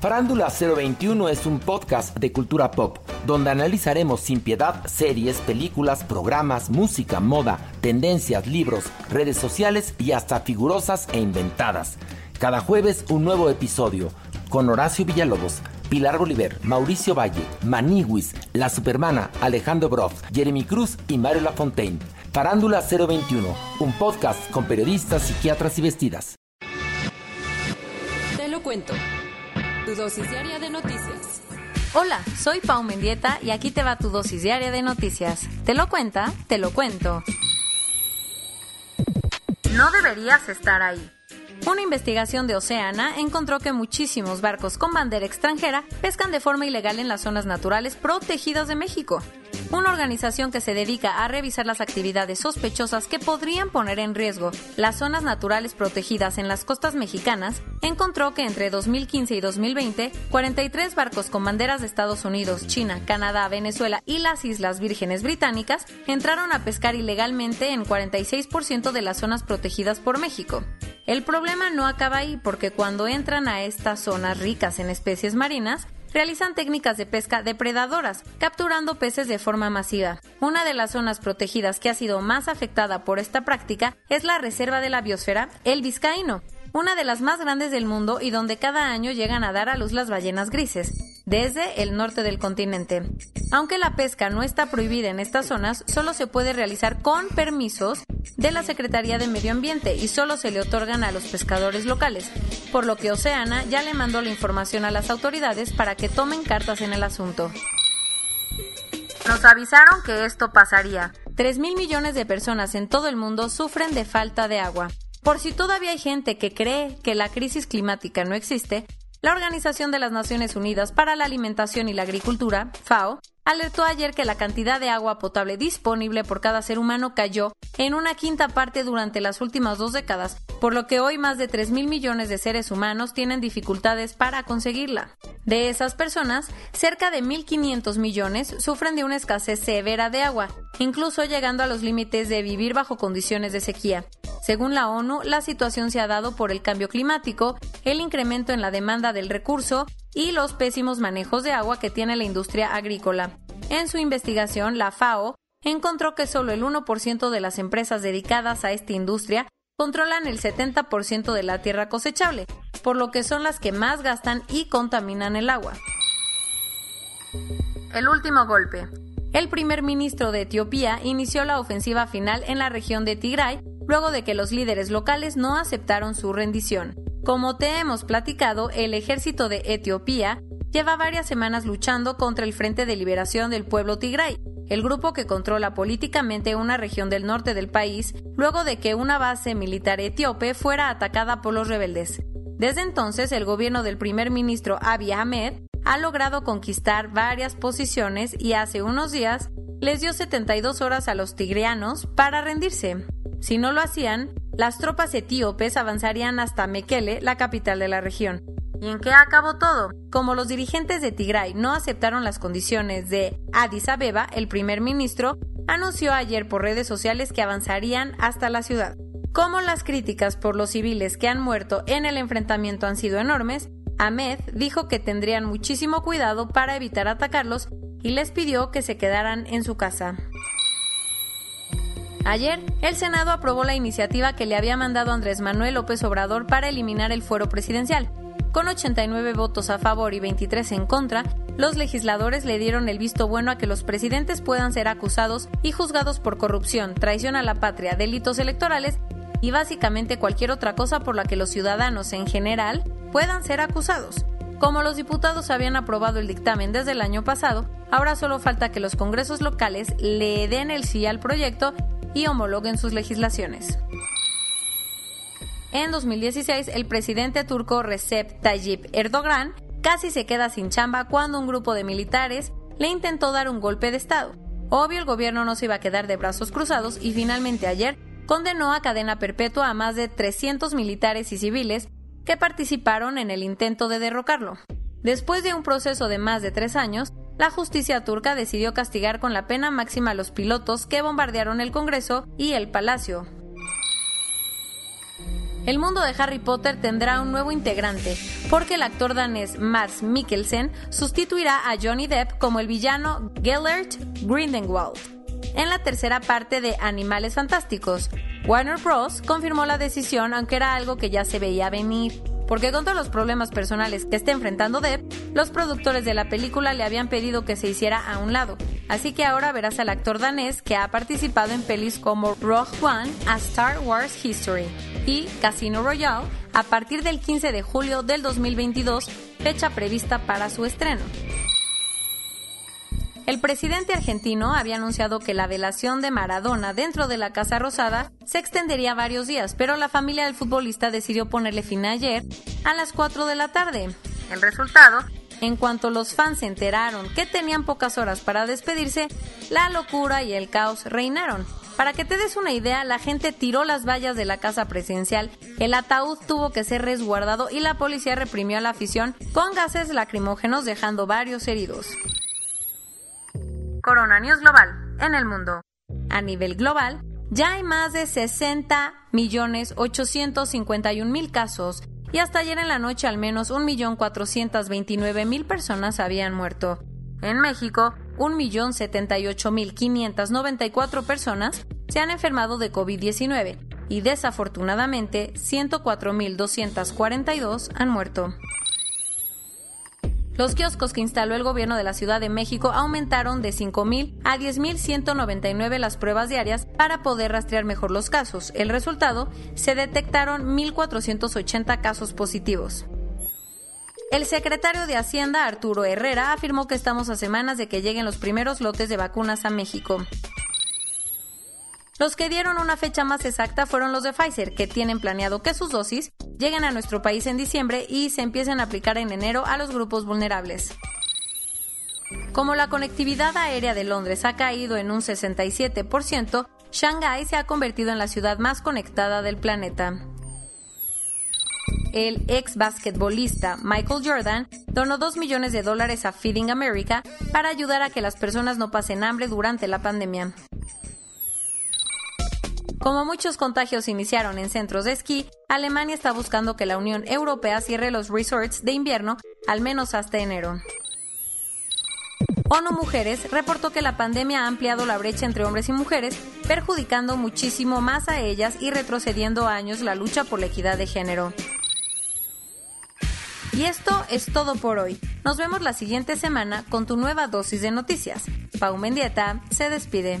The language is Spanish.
Farándula 021 es un podcast de cultura pop, donde analizaremos sin piedad series, películas, programas, música, moda, tendencias, libros, redes sociales y hasta figurosas e inventadas. Cada jueves un nuevo episodio, con Horacio Villalobos, Pilar Bolívar, Mauricio Valle, Maniwis, La Supermana, Alejandro Broff, Jeremy Cruz y Mario Lafontaine. Farándula 021, un podcast con periodistas, psiquiatras y vestidas. Te lo cuento. Tu dosis diaria de noticias. Hola, soy Pau Mendieta y aquí te va tu dosis diaria de noticias. ¿Te lo cuenta? Te lo cuento. No deberías estar ahí. Una investigación de Oceana encontró que muchísimos barcos con bandera extranjera pescan de forma ilegal en las zonas naturales protegidas de México. Una organización que se dedica a revisar las actividades sospechosas que podrían poner en riesgo las zonas naturales protegidas en las costas mexicanas encontró que entre 2015 y 2020, 43 barcos con banderas de Estados Unidos, China, Canadá, Venezuela y las Islas Vírgenes Británicas entraron a pescar ilegalmente en 46% de las zonas protegidas por México. El problema no acaba ahí porque cuando entran a estas zonas ricas en especies marinas, realizan técnicas de pesca depredadoras, capturando peces de forma masiva. Una de las zonas protegidas que ha sido más afectada por esta práctica es la Reserva de la Biosfera, el Vizcaíno, una de las más grandes del mundo y donde cada año llegan a dar a luz las ballenas grises, desde el norte del continente. Aunque la pesca no está prohibida en estas zonas, solo se puede realizar con permisos de la Secretaría de Medio Ambiente y solo se le otorgan a los pescadores locales, por lo que Oceana ya le mandó la información a las autoridades para que tomen cartas en el asunto. Nos avisaron que esto pasaría. 3 mil millones de personas en todo el mundo sufren de falta de agua. Por si todavía hay gente que cree que la crisis climática no existe, la Organización de las Naciones Unidas para la Alimentación y la Agricultura, FAO, alertó ayer que la cantidad de agua potable disponible por cada ser humano cayó en una quinta parte durante las últimas dos décadas, por lo que hoy más de 3 mil millones de seres humanos tienen dificultades para conseguirla. De esas personas, cerca de 1.500 millones sufren de una escasez severa de agua, incluso llegando a los límites de vivir bajo condiciones de sequía. Según la ONU, la situación se ha dado por el cambio climático, el incremento en la demanda del recurso y los pésimos manejos de agua que tiene la industria agrícola. En su investigación, la FAO encontró que solo el 1% de las empresas dedicadas a esta industria controlan el 70% de la tierra cosechable, por lo que son las que más gastan y contaminan el agua. El último golpe. El primer ministro de Etiopía inició la ofensiva final en la región de Tigray luego de que los líderes locales no aceptaron su rendición. Como te hemos platicado, el ejército de Etiopía lleva varias semanas luchando contra el Frente de Liberación del Pueblo Tigray, el grupo que controla políticamente una región del norte del país, luego de que una base militar etíope fuera atacada por los rebeldes. Desde entonces, el gobierno del primer ministro Abiy Ahmed ha logrado conquistar varias posiciones y hace unos días les dio 72 horas a los tigreanos para rendirse. Si no lo hacían, las tropas etíopes avanzarían hasta Mekele, la capital de la región. ¿Y en qué acabó todo? Como los dirigentes de Tigray no aceptaron las condiciones de Addis Abeba, el primer ministro anunció ayer por redes sociales que avanzarían hasta la ciudad. Como las críticas por los civiles que han muerto en el enfrentamiento han sido enormes, Ahmed dijo que tendrían muchísimo cuidado para evitar atacarlos y les pidió que se quedaran en su casa. Ayer, el Senado aprobó la iniciativa que le había mandado Andrés Manuel López Obrador para eliminar el fuero presidencial. Con 89 votos a favor y 23 en contra, los legisladores le dieron el visto bueno a que los presidentes puedan ser acusados y juzgados por corrupción, traición a la patria, delitos electorales y básicamente cualquier otra cosa por la que los ciudadanos en general puedan ser acusados. Como los diputados habían aprobado el dictamen desde el año pasado, ahora solo falta que los congresos locales le den el sí al proyecto y homologuen sus legislaciones. En 2016, el presidente turco Recep Tayyip Erdogan casi se queda sin chamba cuando un grupo de militares le intentó dar un golpe de Estado. Obvio, el gobierno no se iba a quedar de brazos cruzados y finalmente ayer condenó a cadena perpetua a más de 300 militares y civiles que participaron en el intento de derrocarlo. Después de un proceso de más de tres años, la justicia turca decidió castigar con la pena máxima a los pilotos que bombardearon el Congreso y el Palacio. El mundo de Harry Potter tendrá un nuevo integrante, porque el actor danés Mads Mikkelsen sustituirá a Johnny Depp como el villano Gellert Grindelwald en la tercera parte de Animales Fantásticos. Warner Bros. confirmó la decisión, aunque era algo que ya se veía venir porque con todos los problemas personales que está enfrentando Depp, los productores de la película le habían pedido que se hiciera a un lado. Así que ahora verás al actor danés que ha participado en pelis como Rogue One, A Star Wars History y Casino Royale a partir del 15 de julio del 2022, fecha prevista para su estreno. El presidente argentino había anunciado que la velación de Maradona dentro de la Casa Rosada se extendería varios días, pero la familia del futbolista decidió ponerle fin ayer a las 4 de la tarde. El resultado, en cuanto los fans se enteraron que tenían pocas horas para despedirse, la locura y el caos reinaron. Para que te des una idea, la gente tiró las vallas de la casa presidencial, el ataúd tuvo que ser resguardado y la policía reprimió a la afición con gases lacrimógenos dejando varios heridos. Corona News Global en el mundo. A nivel global, ya hay más de 60 millones 851 mil casos y hasta ayer en la noche al menos 1.429.000 personas habían muerto. En México, 1.078.594 personas se han enfermado de COVID-19 y desafortunadamente 104.242 han muerto. Los kioscos que instaló el gobierno de la Ciudad de México aumentaron de 5.000 a 10.199 las pruebas diarias para poder rastrear mejor los casos. El resultado, se detectaron 1.480 casos positivos. El secretario de Hacienda, Arturo Herrera, afirmó que estamos a semanas de que lleguen los primeros lotes de vacunas a México. Los que dieron una fecha más exacta fueron los de Pfizer, que tienen planeado que sus dosis lleguen a nuestro país en diciembre y se empiecen a aplicar en enero a los grupos vulnerables. Como la conectividad aérea de Londres ha caído en un 67%, Shanghái se ha convertido en la ciudad más conectada del planeta. El ex basquetbolista Michael Jordan donó 2 millones de dólares a Feeding America para ayudar a que las personas no pasen hambre durante la pandemia. Como muchos contagios iniciaron en centros de esquí, Alemania está buscando que la Unión Europea cierre los resorts de invierno al menos hasta enero. ONU Mujeres reportó que la pandemia ha ampliado la brecha entre hombres y mujeres, perjudicando muchísimo más a ellas y retrocediendo años la lucha por la equidad de género. Y esto es todo por hoy. Nos vemos la siguiente semana con tu nueva dosis de noticias. Pau Mendieta se despide.